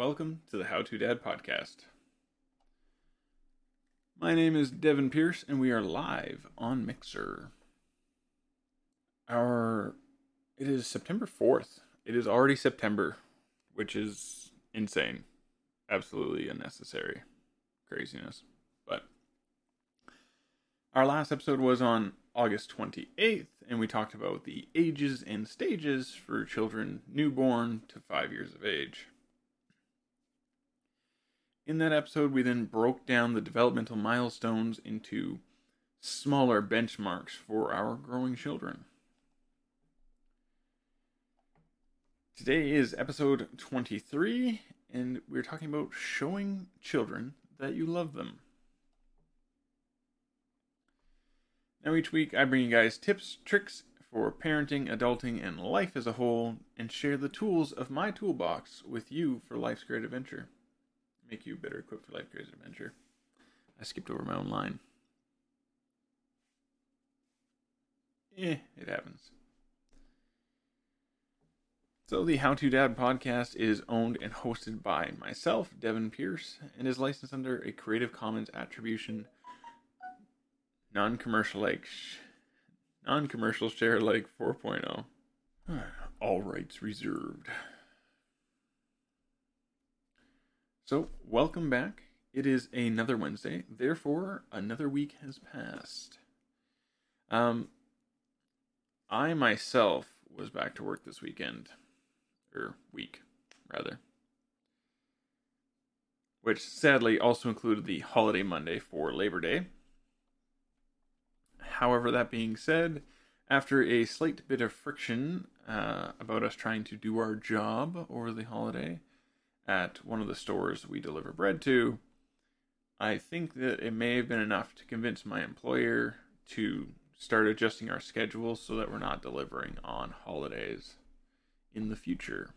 Welcome to the How to Dad podcast. My name is Devin Pierce, and we are live on Mixer. Our it is September fourth. It is already September, which is insane, absolutely unnecessary, craziness. But our last episode was on August twenty eighth, and we talked about the ages and stages for children newborn to five years of age. In that episode, we then broke down the developmental milestones into smaller benchmarks for our growing children. Today is episode 23, and we're talking about showing children that you love them. Now, each week, I bring you guys tips, tricks for parenting, adulting, and life as a whole, and share the tools of my toolbox with you for life's great adventure make you better equipped for life, crazy adventure. I skipped over my own line. Eh, it happens. So, the How to Dad podcast is owned and hosted by myself, Devin Pierce, and is licensed under a Creative Commons Attribution non commercial like non commercial share like 4.0. All rights reserved. So, welcome back. It is another Wednesday, therefore, another week has passed. Um, I myself was back to work this weekend, or week, rather, which sadly also included the holiday Monday for Labor Day. However, that being said, after a slight bit of friction uh, about us trying to do our job over the holiday, at one of the stores we deliver bread to, I think that it may have been enough to convince my employer to start adjusting our schedule so that we're not delivering on holidays in the future.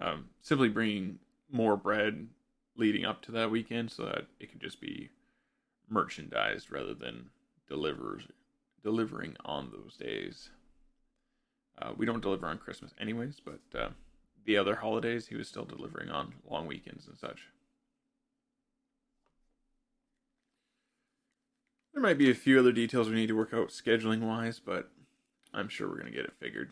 Um, simply bringing more bread leading up to that weekend so that it can just be merchandised rather than delivers delivering on those days. Uh, we don't deliver on Christmas anyways, but uh, the other holidays, he was still delivering on long weekends and such. There might be a few other details we need to work out scheduling wise, but I'm sure we're going to get it figured.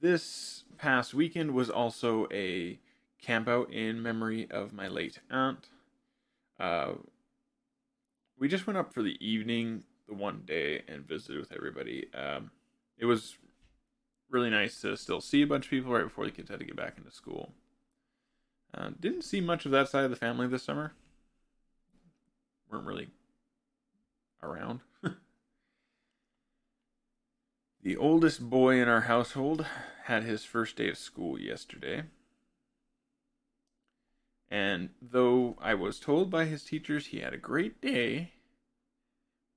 This past weekend was also a campout in memory of my late aunt. Uh, we just went up for the evening, the one day, and visited with everybody. Um, it was really nice to still see a bunch of people right before the kids had to get back into school. Uh, didn't see much of that side of the family this summer. weren't really around. the oldest boy in our household had his first day of school yesterday. And though I was told by his teachers he had a great day,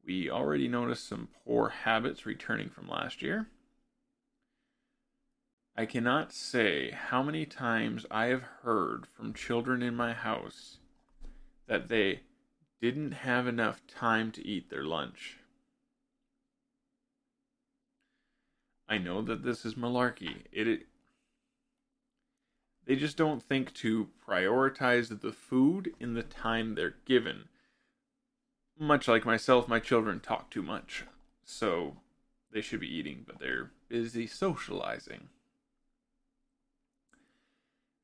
we already noticed some poor habits returning from last year. I cannot say how many times I have heard from children in my house that they didn't have enough time to eat their lunch. I know that this is malarkey. It, it they just don't think to prioritize the food in the time they're given. Much like myself, my children talk too much, so they should be eating, but they're busy socializing.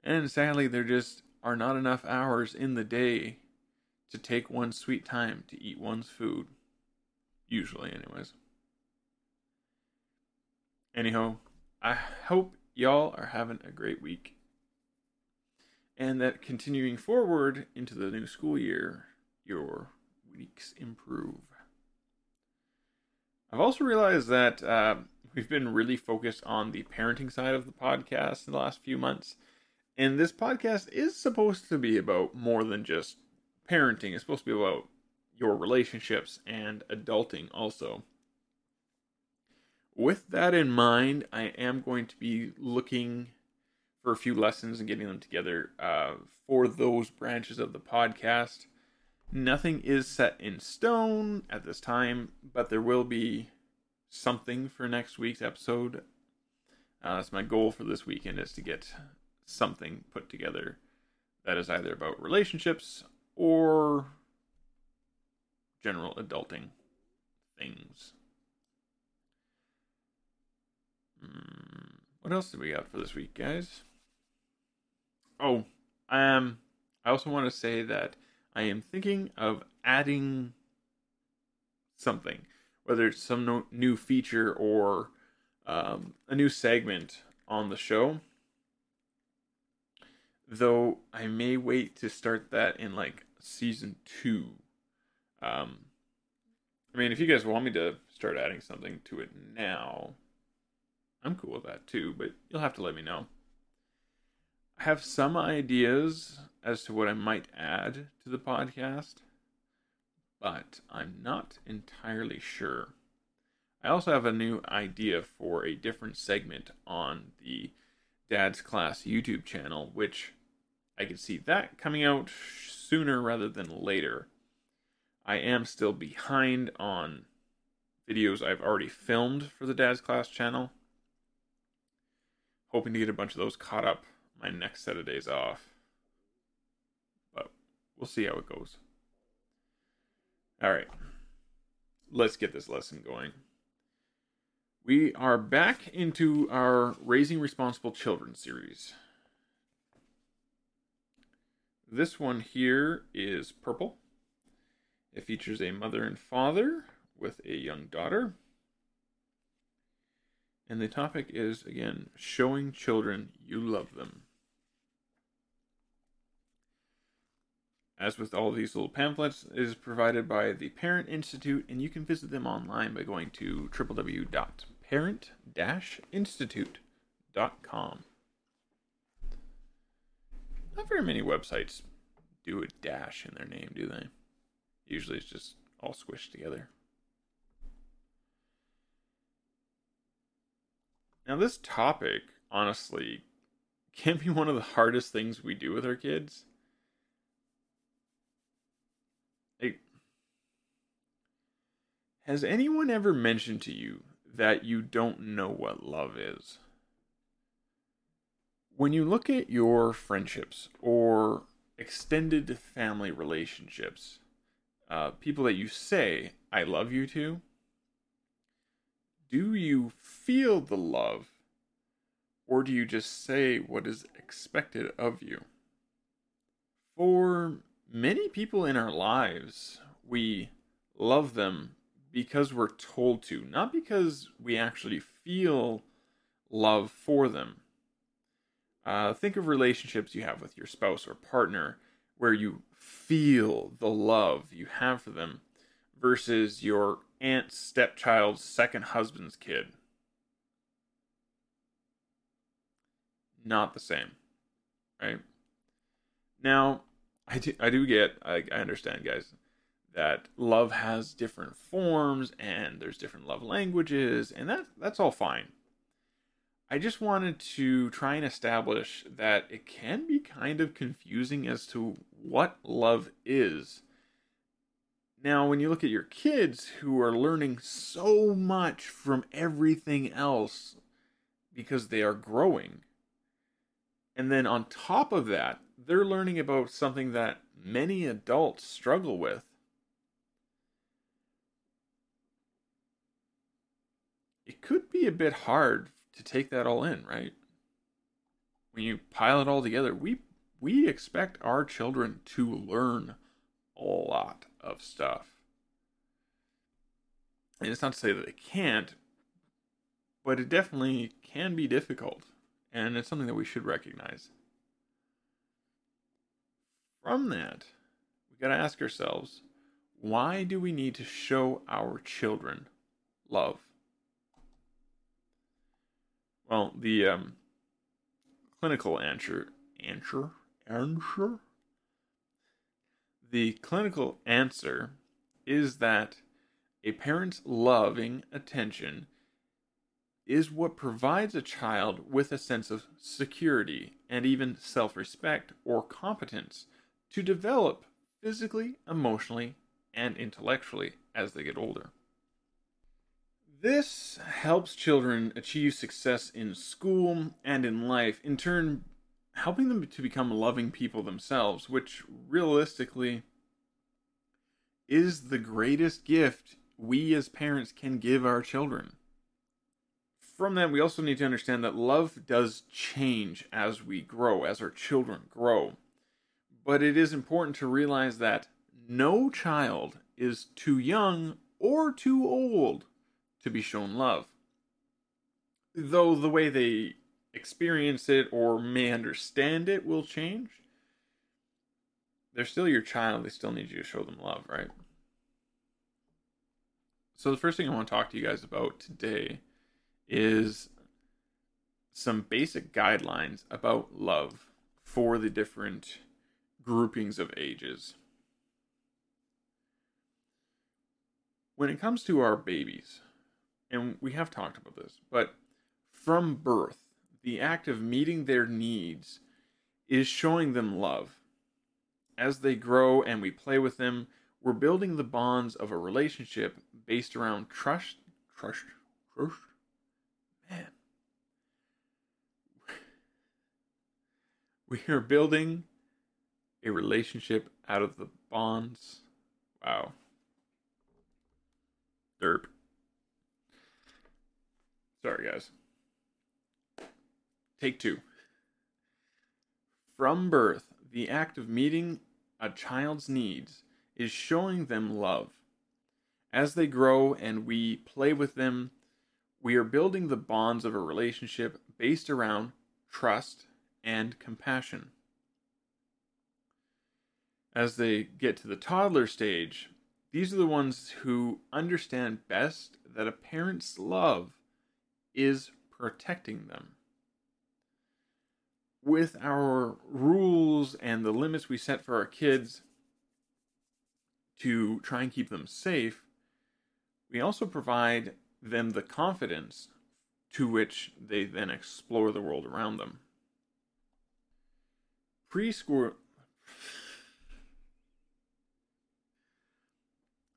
And sadly, there just are not enough hours in the day to take one's sweet time to eat one's food. Usually, anyways. Anyhow, I hope y'all are having a great week. And that continuing forward into the new school year, your weeks improve. I've also realized that uh, we've been really focused on the parenting side of the podcast in the last few months and this podcast is supposed to be about more than just parenting. It's supposed to be about your relationships and adulting also. With that in mind, I am going to be looking for a few lessons and getting them together uh, for those branches of the podcast. Nothing is set in stone at this time, but there will be something for next week's episode. Uh, that's my goal for this weekend is to get something put together that is either about relationships or general adulting things. Mm, what else do we got for this week, guys? Oh, um, I also want to say that I am thinking of adding something, whether it's some no- new feature or um, a new segment on the show. Though I may wait to start that in like season two. Um, I mean, if you guys want me to start adding something to it now, I'm cool with that too, but you'll have to let me know. Have some ideas as to what I might add to the podcast, but I'm not entirely sure. I also have a new idea for a different segment on the Dad's Class YouTube channel, which I can see that coming out sooner rather than later. I am still behind on videos I've already filmed for the Dad's Class channel. Hoping to get a bunch of those caught up my next set of days off. But we'll see how it goes. All right. Let's get this lesson going. We are back into our Raising Responsible Children series. This one here is purple. It features a mother and father with a young daughter. And the topic is again showing children you love them. As with all these little pamphlets, is provided by the Parent Institute, and you can visit them online by going to www.parent-institute.com. Not very many websites do a dash in their name, do they? Usually it's just all squished together. Now, this topic, honestly, can be one of the hardest things we do with our kids. Has anyone ever mentioned to you that you don't know what love is? When you look at your friendships or extended family relationships, uh, people that you say, I love you to, do you feel the love or do you just say what is expected of you? For many people in our lives, we love them because we're told to, not because we actually feel love for them. Uh, think of relationships you have with your spouse or partner where you feel the love you have for them versus your aunt's stepchild's second husband's kid. Not the same, right? Now, I do, I do get, I, I understand, guys, that love has different forms and there's different love languages, and that that's all fine. I just wanted to try and establish that it can be kind of confusing as to what love is. Now, when you look at your kids who are learning so much from everything else because they are growing, and then on top of that, they're learning about something that many adults struggle with. It could be a bit hard to take that all in, right? When you pile it all together, we we expect our children to learn a lot of stuff. And it's not to say that they can't, but it definitely can be difficult. And it's something that we should recognize. From that, we got to ask ourselves why do we need to show our children love? Well, the um, clinical answer, answer, answer. The clinical answer is that a parent's loving attention is what provides a child with a sense of security and even self respect or competence to develop physically, emotionally, and intellectually as they get older. This helps children achieve success in school and in life, in turn, helping them to become loving people themselves, which realistically is the greatest gift we as parents can give our children. From that, we also need to understand that love does change as we grow, as our children grow. But it is important to realize that no child is too young or too old to be shown love. Though the way they experience it or may understand it will change, they're still your child. They still need you to show them love, right? So, the first thing I want to talk to you guys about today is some basic guidelines about love for the different groupings of ages. When it comes to our babies, and we have talked about this, but from birth, the act of meeting their needs is showing them love. As they grow and we play with them, we're building the bonds of a relationship based around trust, trust, trust. Man. We are building a relationship out of the bonds. Wow. Derp. Sorry, guys. Take two. From birth, the act of meeting a child's needs is showing them love. As they grow and we play with them, we are building the bonds of a relationship based around trust and compassion. As they get to the toddler stage, these are the ones who understand best that a parent's love is protecting them. With our rules and the limits we set for our kids to try and keep them safe, we also provide them the confidence to which they then explore the world around them. Preschool.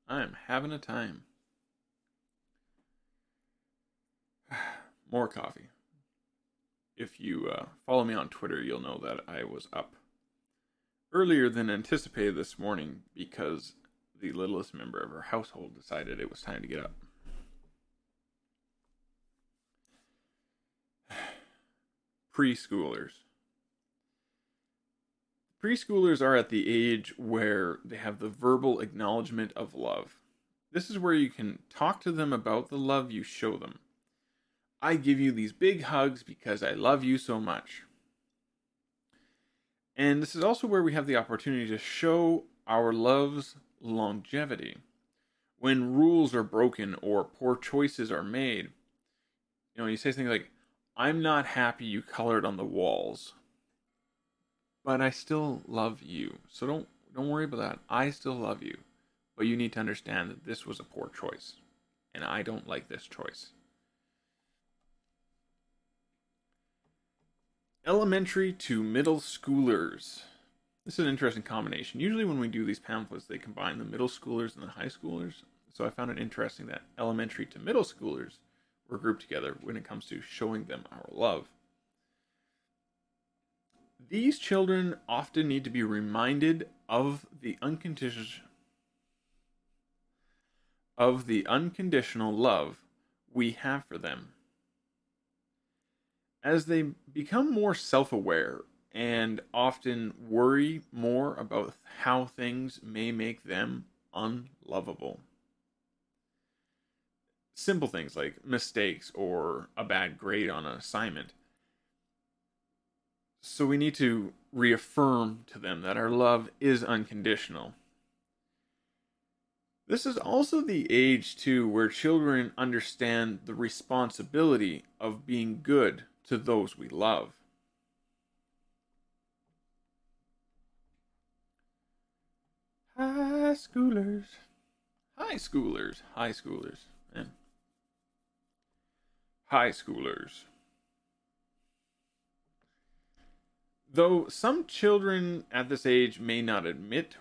I am having a time. More coffee. If you uh, follow me on Twitter, you'll know that I was up earlier than anticipated this morning because the littlest member of our household decided it was time to get up. Preschoolers. Preschoolers are at the age where they have the verbal acknowledgement of love. This is where you can talk to them about the love you show them. I give you these big hugs because I love you so much. And this is also where we have the opportunity to show our love's longevity. When rules are broken or poor choices are made, you know, you say things like, I'm not happy you colored on the walls, but I still love you. So don't don't worry about that. I still love you. But you need to understand that this was a poor choice. And I don't like this choice. Elementary to middle schoolers. This is an interesting combination. Usually, when we do these pamphlets, they combine the middle schoolers and the high schoolers. So I found it interesting that elementary to middle schoolers were grouped together when it comes to showing them our love. These children often need to be reminded of the unconditional of the unconditional love we have for them as they become more self aware and often worry more about how things may make them unlovable. Simple things like mistakes or a bad grade on an assignment. So we need to reaffirm to them that our love is unconditional. This is also the age, too, where children understand the responsibility of being good to those we love. High schoolers. High schoolers. High schoolers. Man. High schoolers. Though some children at this age may not admit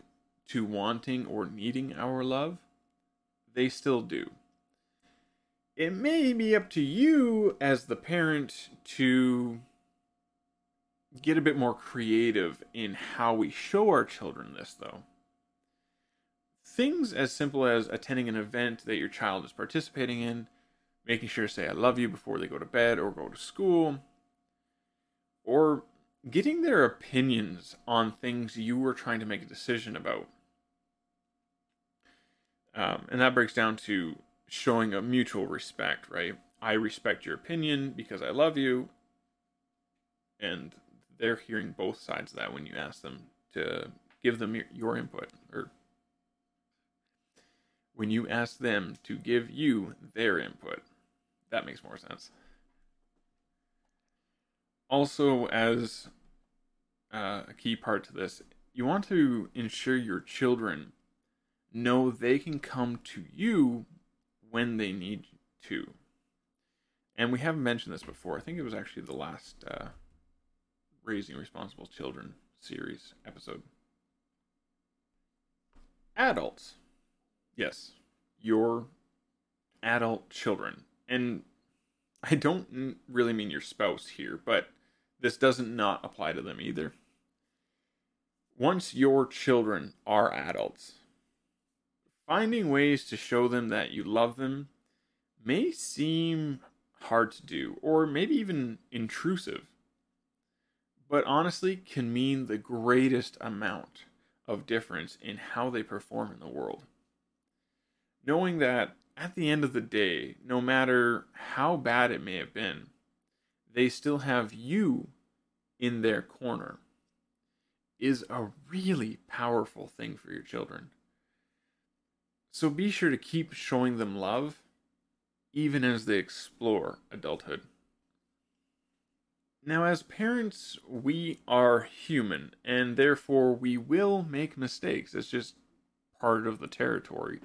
to wanting or needing our love, they still do. It may be up to you as the parent to get a bit more creative in how we show our children this, though. Things as simple as attending an event that your child is participating in, making sure to say I love you before they go to bed or go to school, or getting their opinions on things you were trying to make a decision about. Um, and that breaks down to showing a mutual respect, right? I respect your opinion because I love you. And they're hearing both sides of that when you ask them to give them your, input or when you ask them to give you their input. That makes more sense. Also, as uh, a key part to this, you want to ensure your children know they can come to you when they need to. And we haven't mentioned this before. I think it was actually the last uh, Raising Responsible Children series episode. Adults. Yes, your adult children. And I don't really mean your spouse here, but this doesn't not apply to them either. Once your children are adults, finding ways to show them that you love them may seem hard to do, or maybe even intrusive, but honestly can mean the greatest amount of difference in how they perform in the world. Knowing that at the end of the day, no matter how bad it may have been, they still have you in their corner is a really powerful thing for your children. So be sure to keep showing them love even as they explore adulthood. Now, as parents, we are human, and therefore we will make mistakes. It's just part of the territory.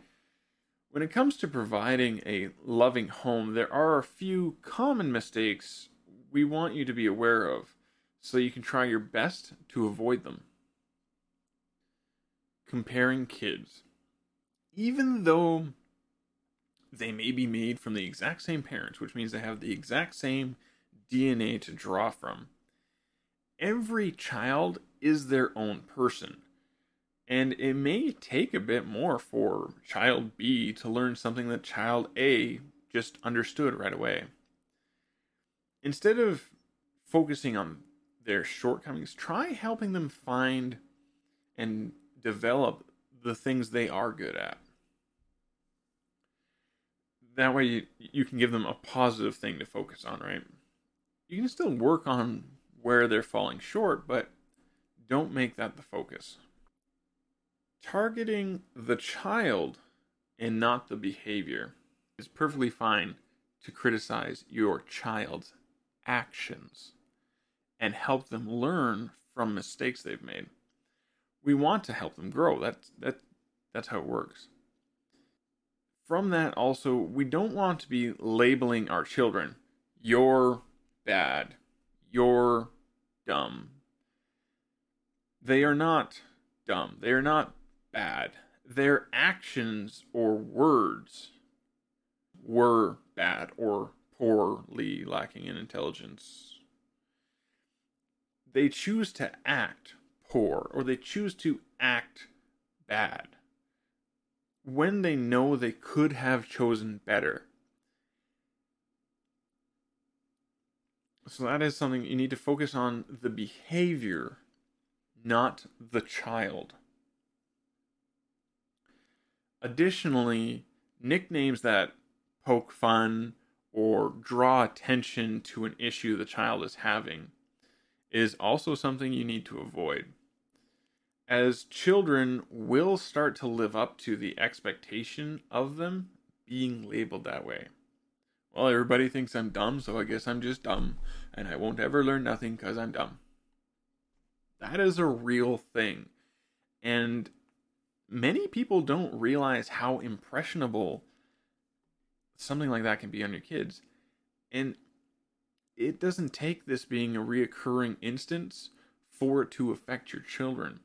When it comes to providing a loving home, there are a few common mistakes we want you to be aware of so you can try your best to avoid them. Comparing kids even though they may be made from the exact same parents, which means they have the exact same DNA to draw from, every child is their own person. And it may take a bit more for child B to learn something that child A just understood right away. Instead of focusing on their shortcomings, try helping them find and develop the things they are good at that way you, you can give them a positive thing to focus on, right? You can still work on where they're falling short, but don't make that the focus. Targeting the child and not the behavior is perfectly fine to criticize your child's actions and help them learn from mistakes they've made. We want to help them grow. That's that that's how it works from that also we don't want to be labeling our children you're bad. You're dumb. They are not dumb. They are not bad. Their actions or words were bad or poorly lacking in intelligence. They choose to act poor or they choose to act bad when they know they could have chosen better. So that is something you need to focus on the behavior, not the child. Additionally, nicknames that poke fun or draw attention to an issue the child is having is also something you need to avoid as children will start to live up to the expectation of them being labeled that way. Well, everybody thinks I'm dumb, so I guess I'm just dumb, and I won't ever learn nothing because I'm dumb. That is a real thing. And many people don't realize how impressionable something like that can be on your kids. And it doesn't take this being a reoccurring instance for it to affect your children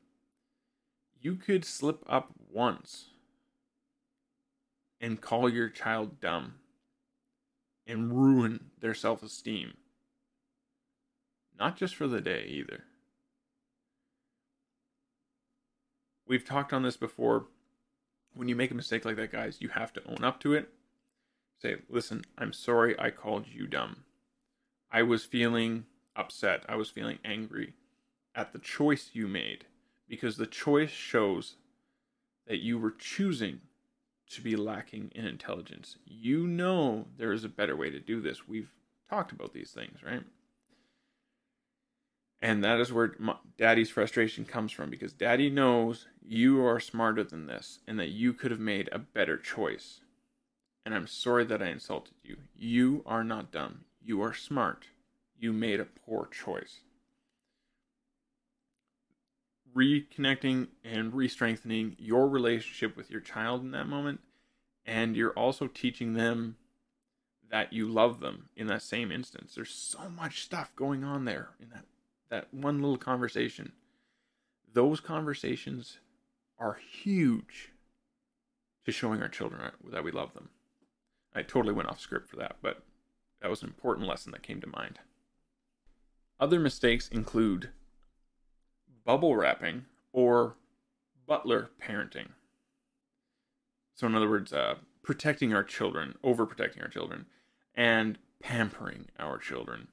you could slip up once and call your child dumb. and ruin their self esteem. Not just for the day either. We've talked on this before. When you make a mistake like that, guys, you have to own up to it. Say, listen, I'm sorry I called you dumb. I was feeling upset. I was feeling angry at the choice you made because the choice shows that you were choosing to be lacking in intelligence. You know there is a better way to do this. We've talked about these things, right? And that is where daddy's frustration comes from because daddy knows you are smarter than this and that you could have made a better choice. And I'm sorry that I insulted you. You are not dumb. You are smart. You made a poor choice reconnecting and re-strengthening your relationship with your child in that moment and you're also teaching them that you love them in that same instance. There's so much stuff going on there in that that one little conversation. Those conversations are huge to showing our children that we love them. I totally went off script for that but that was an important lesson that came to mind. Other mistakes include bubble wrapping or butler parenting. So, in other words, uh, protecting our children, overprotecting our children, and pampering our children.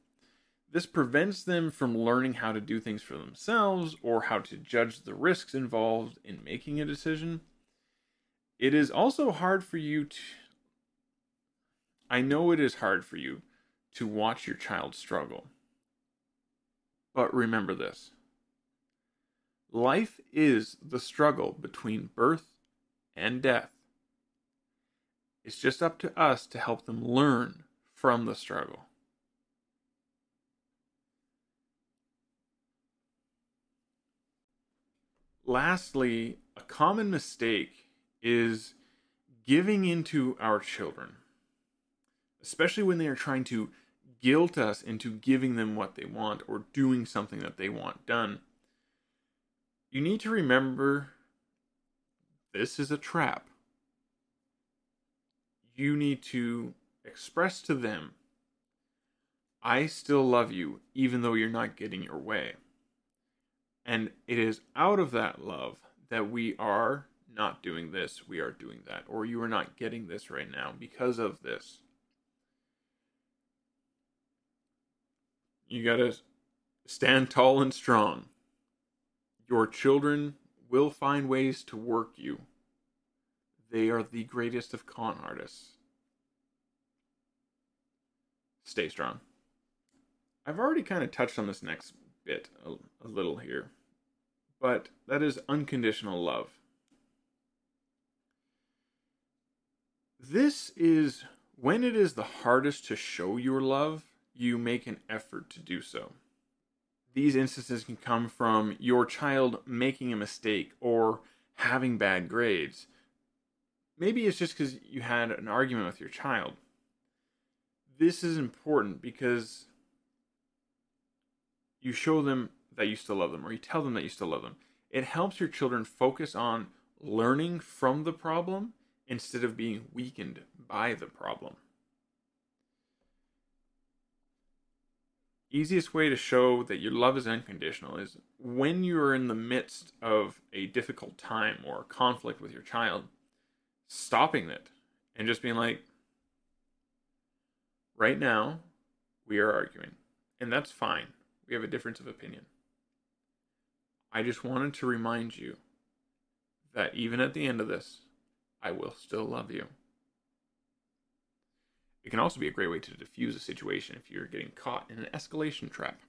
This prevents them from learning how to do things for themselves or how to judge the risks involved in making a decision. It is also hard for you to. I know it is hard for you to watch your child struggle. But remember this Life is the struggle between birth and death. It's just up to us to help them learn from the struggle. Lastly, a common mistake is giving into our children, especially when they are trying to guilt us into giving them what they want or doing something that they want done you need to remember this is a trap. You need to express to them, I still love you, even though you're not getting your way. And it is out of that love that we are not doing this, we are doing that, or you are not getting this right now because of this. You gotta stand tall and strong. Your children will find ways to work you. They are the greatest of con artists. Stay strong. I've already kind of touched on this next bit a, a little here, but that is unconditional love. This is when it is the hardest to show your love, you make an effort to do so these instances can come from your child making a mistake or having bad grades. Maybe it's just because you had an argument with your child. This is important because you show them that you still love them or you tell them that you still love them. It helps your children focus on learning from the problem instead of being weakened by the problem. Easiest way to show that your love is unconditional is when you're in the midst of a difficult time or conflict with your child, stopping it and just being like, right now, we are arguing, and that's fine. We have a difference of opinion. I just wanted to remind you that even at the end of this, I will still love you. It can also be a great way to diffuse a situation if you're getting caught in an escalation trap.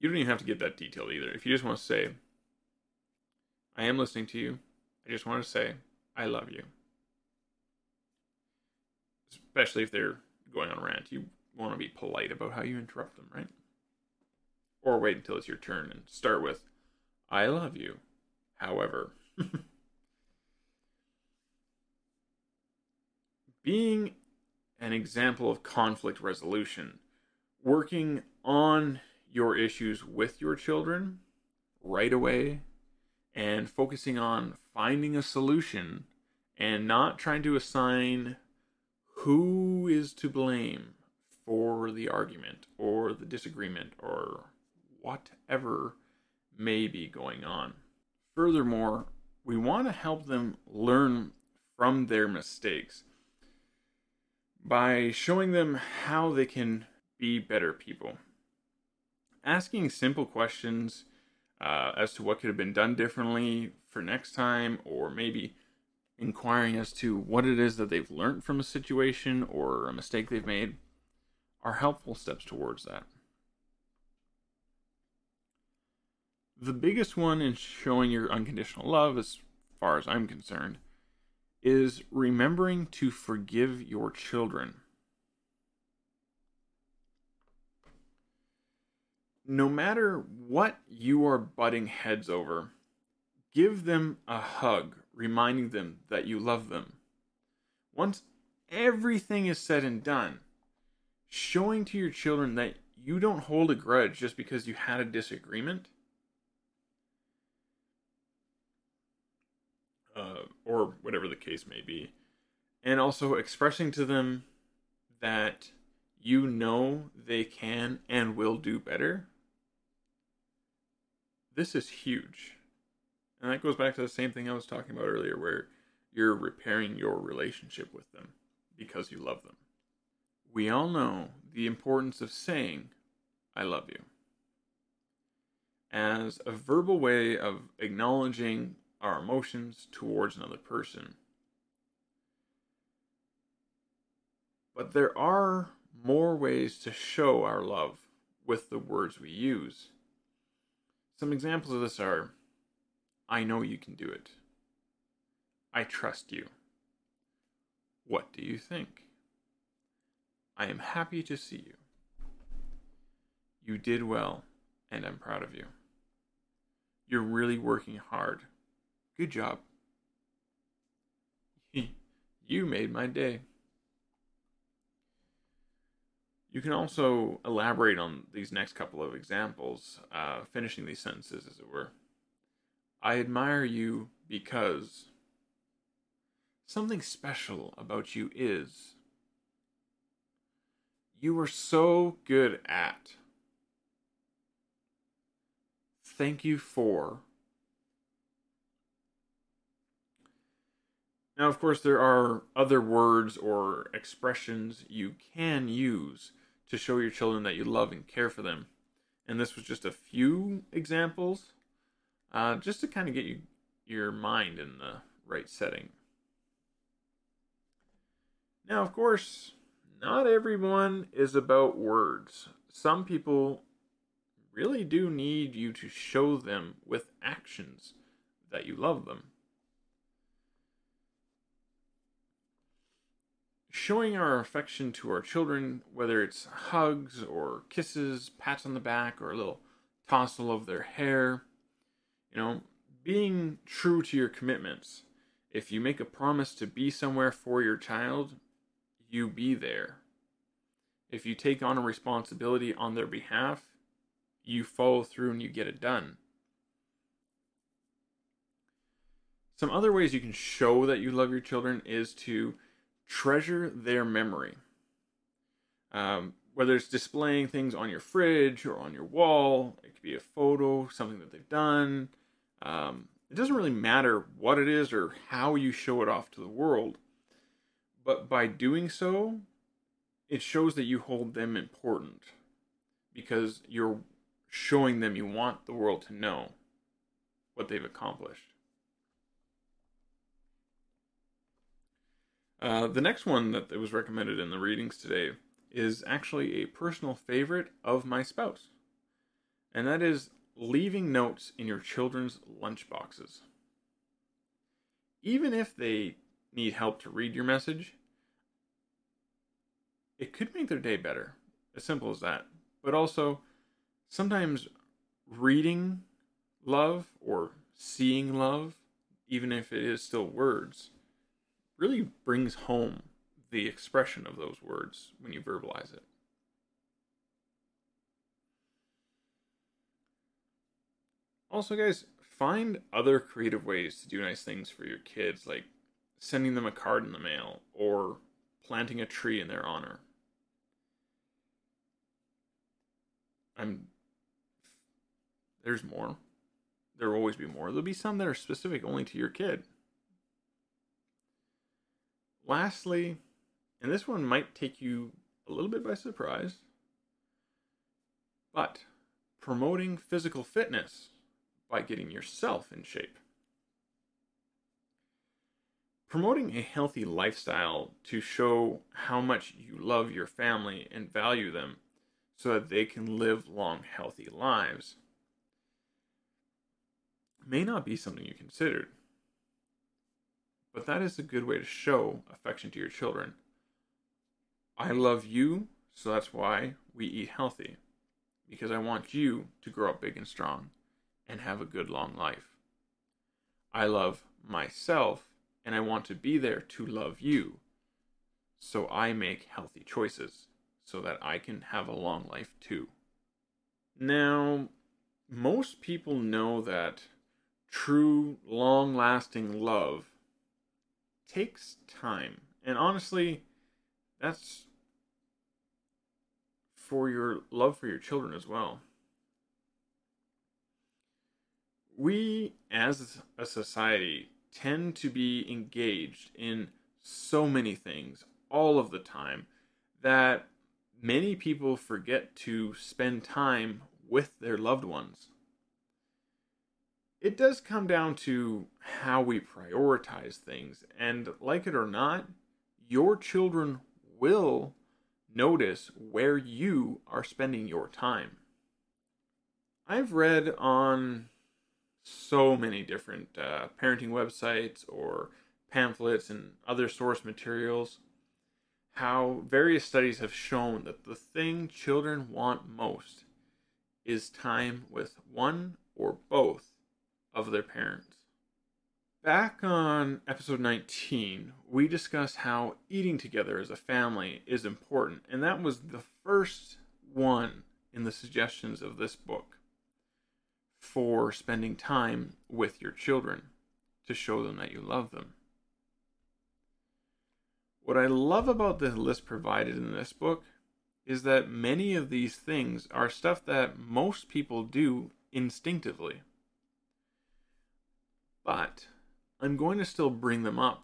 You don't even have to get that detailed either. If you just want to say, I am listening to you, I just want to say, I love you. Especially if they're going on a rant. You want to be polite about how you interrupt them, right? Or wait until it's your turn and start with, I love you. However, being an example of conflict resolution, working on your issues with your children right away and focusing on finding a solution and not trying to assign who is to blame for the argument or the disagreement or whatever may be going on. Furthermore, we want to help them learn from their mistakes by showing them how they can be better people. Asking simple questions uh, as to what could have been done differently for next time, or maybe inquiring as to what it is that they've learned from a situation or a mistake they've made, are helpful steps towards that. The biggest one in showing your unconditional love, as far as I'm concerned, is remembering to forgive your children. No matter what you are butting heads over, give them a hug, reminding them that you love them. Once everything is said and done, showing to your children that you don't hold a grudge just because you had a disagreement uh, or whatever the case may be. And also expressing to them that you know they can and will do better. This is huge. And that goes back to the same thing I was talking about earlier, where you're repairing your relationship with them because you love them. We all know the importance of saying, I love you, as a verbal way of acknowledging our emotions towards another person. But there are more ways to show our love with the words we use. Some examples of this are I know you can do it. I trust you. What do you think? I am happy to see you. You did well, and I'm proud of you. You're really working hard Good job. you made my day. You can also elaborate on these next couple of examples, uh, finishing these sentences, as it were. I admire you because something special about you is you are so good at. Thank you for Now, of course, there are other words or expressions you can use to show your children that you love and care for them. And this was just a few examples, uh, just to kind of get you your mind in the right setting. Now, of course, not everyone is about words. Some people really do need you to show them with actions that you love them. Showing our affection to our children, whether it's hugs or kisses, pats on the back, or a little tousle of their hair, you know, being true to your commitments. If you make a promise to be somewhere for your child, you be there. If you take on a responsibility on their behalf, you follow through and you get it done. Some other ways you can show that you love your children is to treasure their memory. Um, whether it's displaying things on your fridge or on your wall, it could be a photo, something that they've done. Um, it doesn't really matter what it is or how you show it off to the world, but by doing so, it shows that you hold them important because you're showing them you want the world to know what they've accomplished. Uh, the next one that was recommended in the readings today is actually a personal favorite of my spouse, and that is leaving notes in your children's lunchboxes. Even if they need help to read your message, it could make their day better. As simple as that. But also, sometimes reading love or seeing love, even if it is still words, really brings home the expression of those words when you verbalize it. Also, guys, find other creative ways to do nice things for your kids, like sending them a card in the mail or planting a tree in their honor. I'm there's more. There will always be more. There'll be some that are specific only to your kid. Lastly, and this one might take you a little bit by surprise, but promoting physical fitness by getting yourself in shape. Promoting a healthy lifestyle to show how much you love your family and value them so that they can live long, healthy lives may not be something you considered. But that is a good way to show affection to your children. I love you, so that's why we eat healthy. Because I want you to grow up big and strong and have a good long life. I love myself and I want to be there to love you. So I make healthy choices so that I can have a long life too. Now, most people know that true, long lasting love takes time. And honestly, that's for your love for your children as well. We, as a society, tend to be engaged in so many things all of the time that many people forget to spend time with their loved ones. It does come down to how we prioritize things, and like it or not, your children will notice where you are spending your time. I've read on so many different uh, parenting websites or pamphlets and other source materials how various studies have shown that the thing children want most is time with one or both of their parents. Back on episode 19, we discussed how eating together as a family is important, and that was the first one in the suggestions of this book for spending time with your children to show them that you love them. What I love about the list provided in this book is that many of these things are stuff that most people do instinctively. But I'm going to still bring them up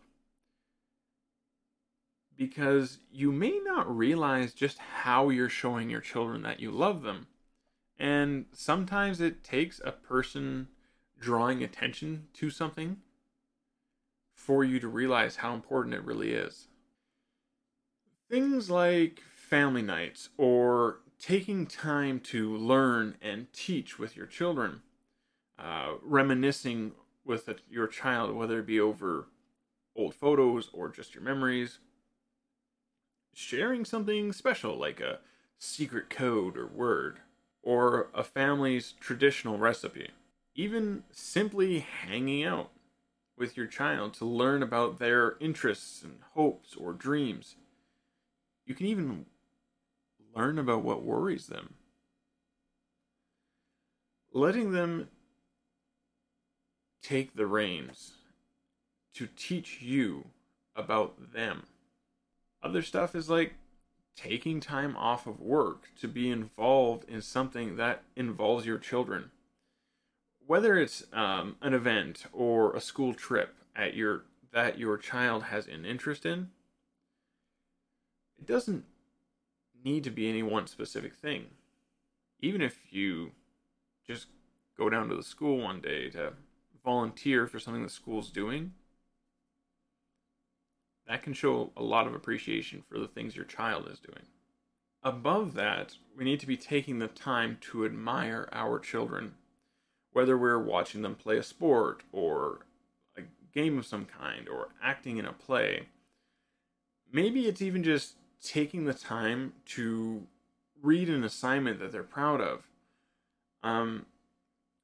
because you may not realize just how you're showing your children that you love them and sometimes it takes a person drawing attention to something for you to realize how important it really is. Things like family nights or taking time to learn and teach with your children, uh, reminiscing with a, your child, whether it be over old photos or just your memories, sharing something special like a secret code or word or a family's traditional recipe. Even simply hanging out with your child to learn about their interests and hopes or dreams. You can even learn about what worries them. Letting them take the reins to teach you about them. Other stuff is like taking time off of work to be involved in something that involves your children. Whether it's um, an event or a school trip at your that your child has an interest in, it doesn't need to be any one specific thing. Even if you just go down to the school one day to volunteer for something the school's doing, that can show a lot of appreciation for the things your child is doing. Above that, we need to be taking the time to admire our children, whether we're watching them play a sport or a game of some kind or acting in a play. Maybe it's even just taking the time to read an assignment that they're proud of. Um,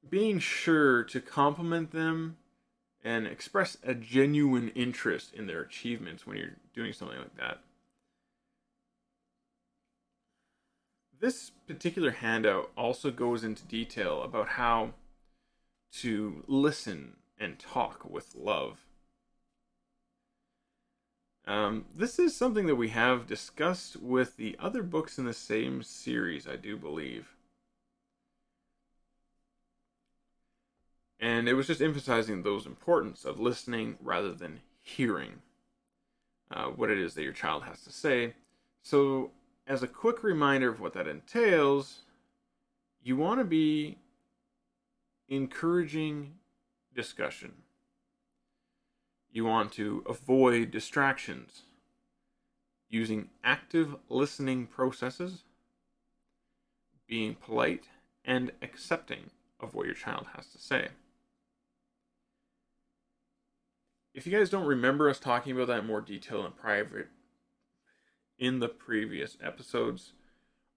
being sure to compliment them and express a genuine interest in their achievements when you're doing something like that. This particular handout also goes into detail about how to listen and talk with love. Um, this is something that we have discussed with the other books in the same series, I do believe. And it was just emphasizing those importance of listening rather than hearing uh, what it is that your child has to say. So, as a quick reminder of what that entails, you want to be encouraging discussion. You want to avoid distractions using active listening processes, being polite and accepting of what your child has to say. If you guys don't remember us talking about that in more detail in private in the previous episodes,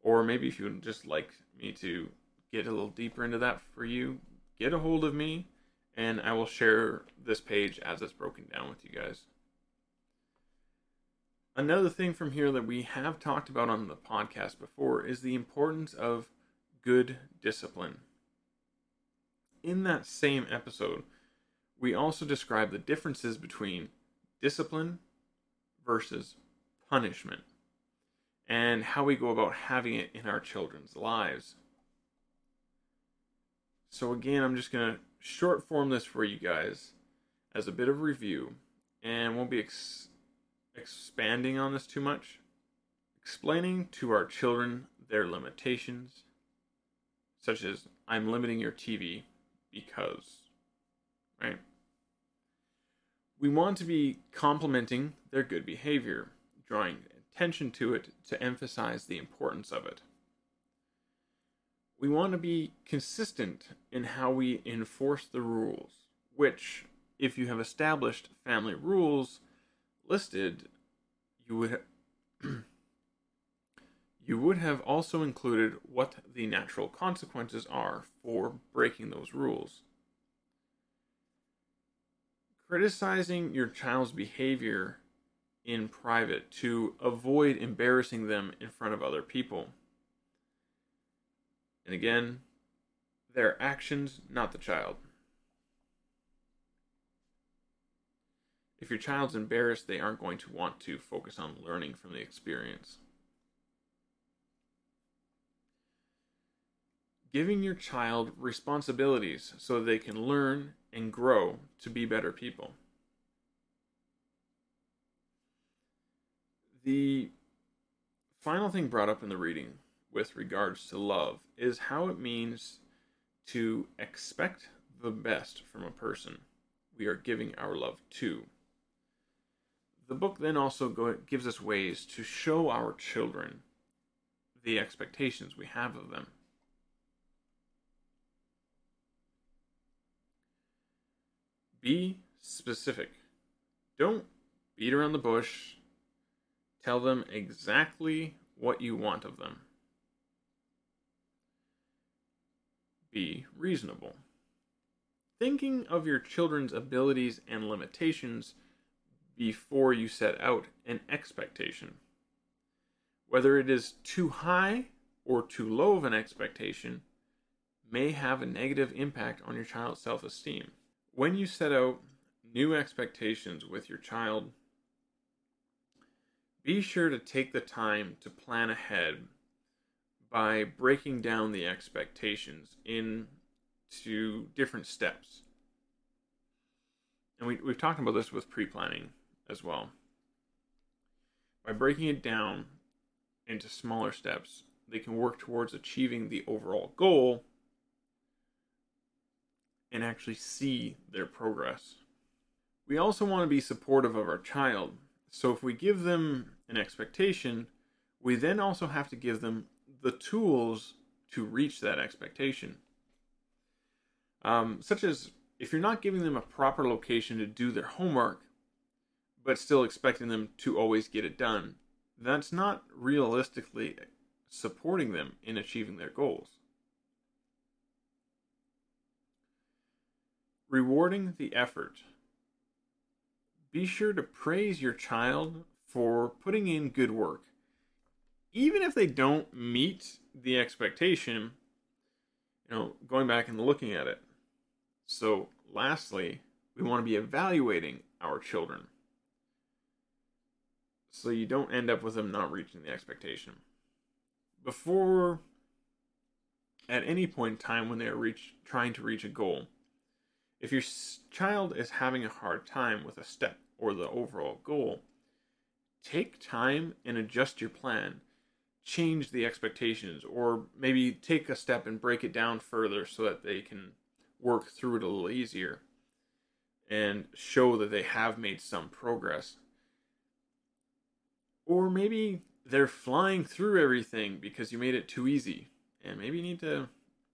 or maybe if you would just like me to get a little deeper into that for you, get a hold of me and I will share this page as it's broken down with you guys. Another thing from here that we have talked about on the podcast before is the importance of good discipline. In that same episode, we also describe the differences between discipline versus punishment and how we go about having it in our children's lives. So, again, I'm just going to short form this for you guys as a bit of review, and won't be ex- expanding on this too much. Explaining to our children their limitations, such as I'm limiting your TV because, right? We want to be complimenting their good behavior, drawing attention to it to emphasize the importance of it we want to be consistent in how we enforce the rules, which, if you have established family rules listed, you would you would have also included what the natural consequences are for breaking those rules. Criticizing your child's behavior in private to avoid embarrassing them in front of other people and again, their actions, not the child. If your child's embarrassed, they aren't going to want to focus on learning from the experience. Giving your child responsibilities so they can learn and grow to be better people. The final thing brought up in the reading with regards to love is how it means to expect the best from a person we are giving our love to. The book then also gives us ways to show our children the expectations we have of them. Be specific. Don't beat around the bush. Tell them exactly what you want of them. be reasonable. Thinking of your children's abilities and limitations before you set out an expectation. Whether it is too high or too low of an expectation may have a negative impact on your child's self esteem. When you set out new expectations with your child, be sure to take the time to plan ahead by breaking down the expectations into different steps. And we, we've talked about this with pre planning as well. By breaking it down into smaller steps, they can work towards achieving the overall goal and actually see their progress. We also want to be supportive of our child. So if we give them an expectation, we then also have to give them the tools to reach that expectation. Um, such as if you're not giving them a proper location to do their homework, but still expecting them to always get it done, that's not realistically supporting them in achieving their goals. Rewarding the effort. Be sure to praise your child for putting in good work even if they don't meet the expectation, you know, going back and looking at it. So, lastly, we want to be evaluating our children. so you don't end up with them not reaching the expectation. Before, at any point in time when they are reach, trying to reach a goal, if your child is having a hard time with a step or the overall goal, take time and adjust your plan. Change the expectations, or maybe take a step and break it down further so that they can work through it a little easier and show that they have made some progress. Or maybe they're flying through everything because you made it too easy, and maybe you need to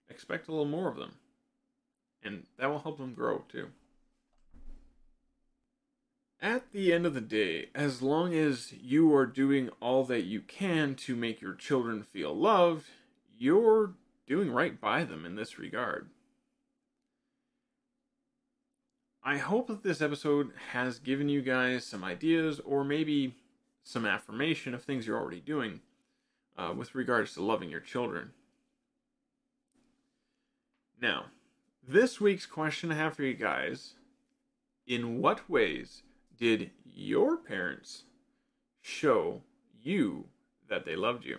expect a little more of them. And that will help them grow too. At the end of the day, as long as you are doing all that you can to make your children feel loved, you're doing right by them in this regard. I hope that this episode has given you guys some ideas or maybe some affirmation of things you're already doing uh, with regards to loving your children. Now, this week's question I have for you guys In what ways did your parents show you that they loved you?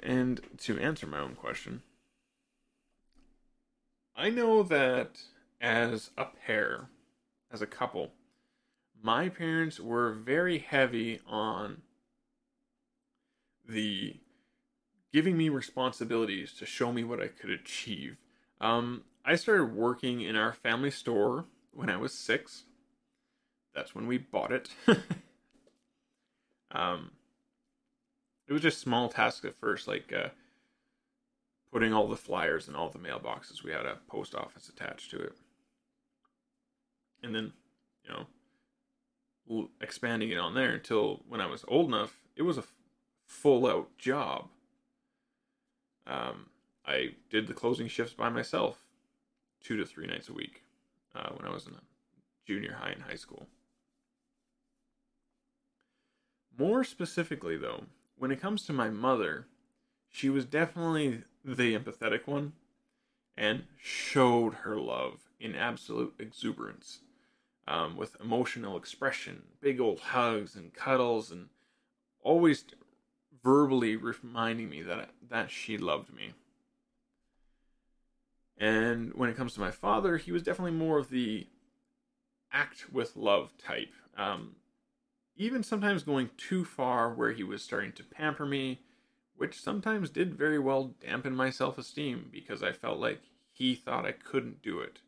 And to answer my own question, I know that as a pair, as a couple, my parents were very heavy on the giving me responsibilities to show me what I could achieve. Um, I started working in our family store when I was six. That's when we bought it. um, it was just small tasks at first, like uh, putting all the flyers in all the mailboxes. We had a post office attached to it. And then, you know, expanding it on there until when I was old enough, it was a full out job. I did the closing shifts by myself two to three nights a week uh, when I was in junior high and high school. More specifically, though, when it comes to my mother, she was definitely the empathetic one and showed her love in absolute exuberance um, with emotional expression, big old hugs and cuddles, and always verbally reminding me that that she loved me. And when it comes to my father, he was definitely more of the act with love type. Um, even sometimes going too far, where he was starting to pamper me which sometimes did very well dampen my self esteem because I felt like he thought I couldn't do it,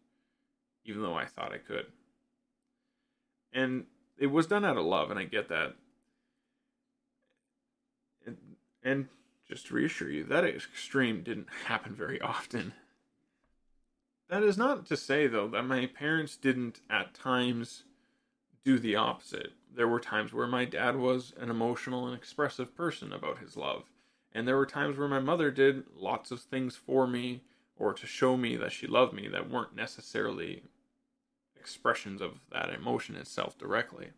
even though I thought I could. And it was done out of love, and I get that. And, and just to reassure you, that extreme didn't happen very often. That is not to say, though, that my parents didn't at times do the opposite. There were times where my dad was an emotional and expressive person about his love and there were times where my mother did lots of things for me or to show me that she loved me that weren't necessarily expressions of that emotion itself directly.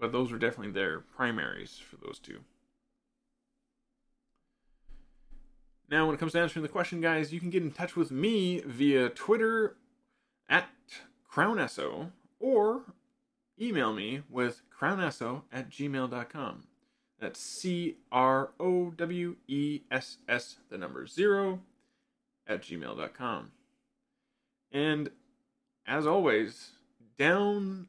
But those were definitely their primaries for those two. Now, when it comes to answering the question, guys, you can get in touch with me via Twitter at crownesso or email me with crownesso at gmail.com. That's C R O W E S S, the number zero, at gmail.com. And as always, down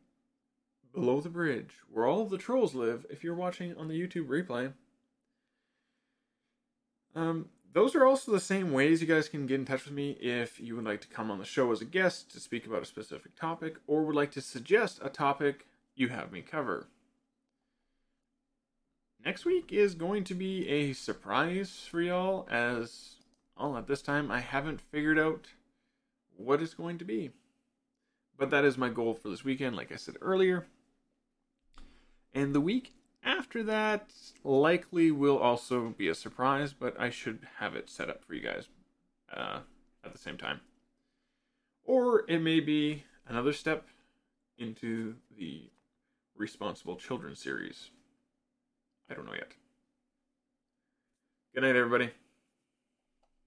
below the bridge, where all the trolls live, if you're watching on the YouTube replay, um, those are also the same ways you guys can get in touch with me if you would like to come on the show as a guest to speak about a specific topic or would like to suggest a topic you have me cover next week is going to be a surprise for y'all, as all at this time I haven't figured out what it's going to be. But that is my goal for this weekend, like I said earlier. And the week after that likely will also be a surprise, but I should have it set up for you guys uh, at the same time. Or it may be another step into the Responsible Children series. I don't know yet. Good night, everybody.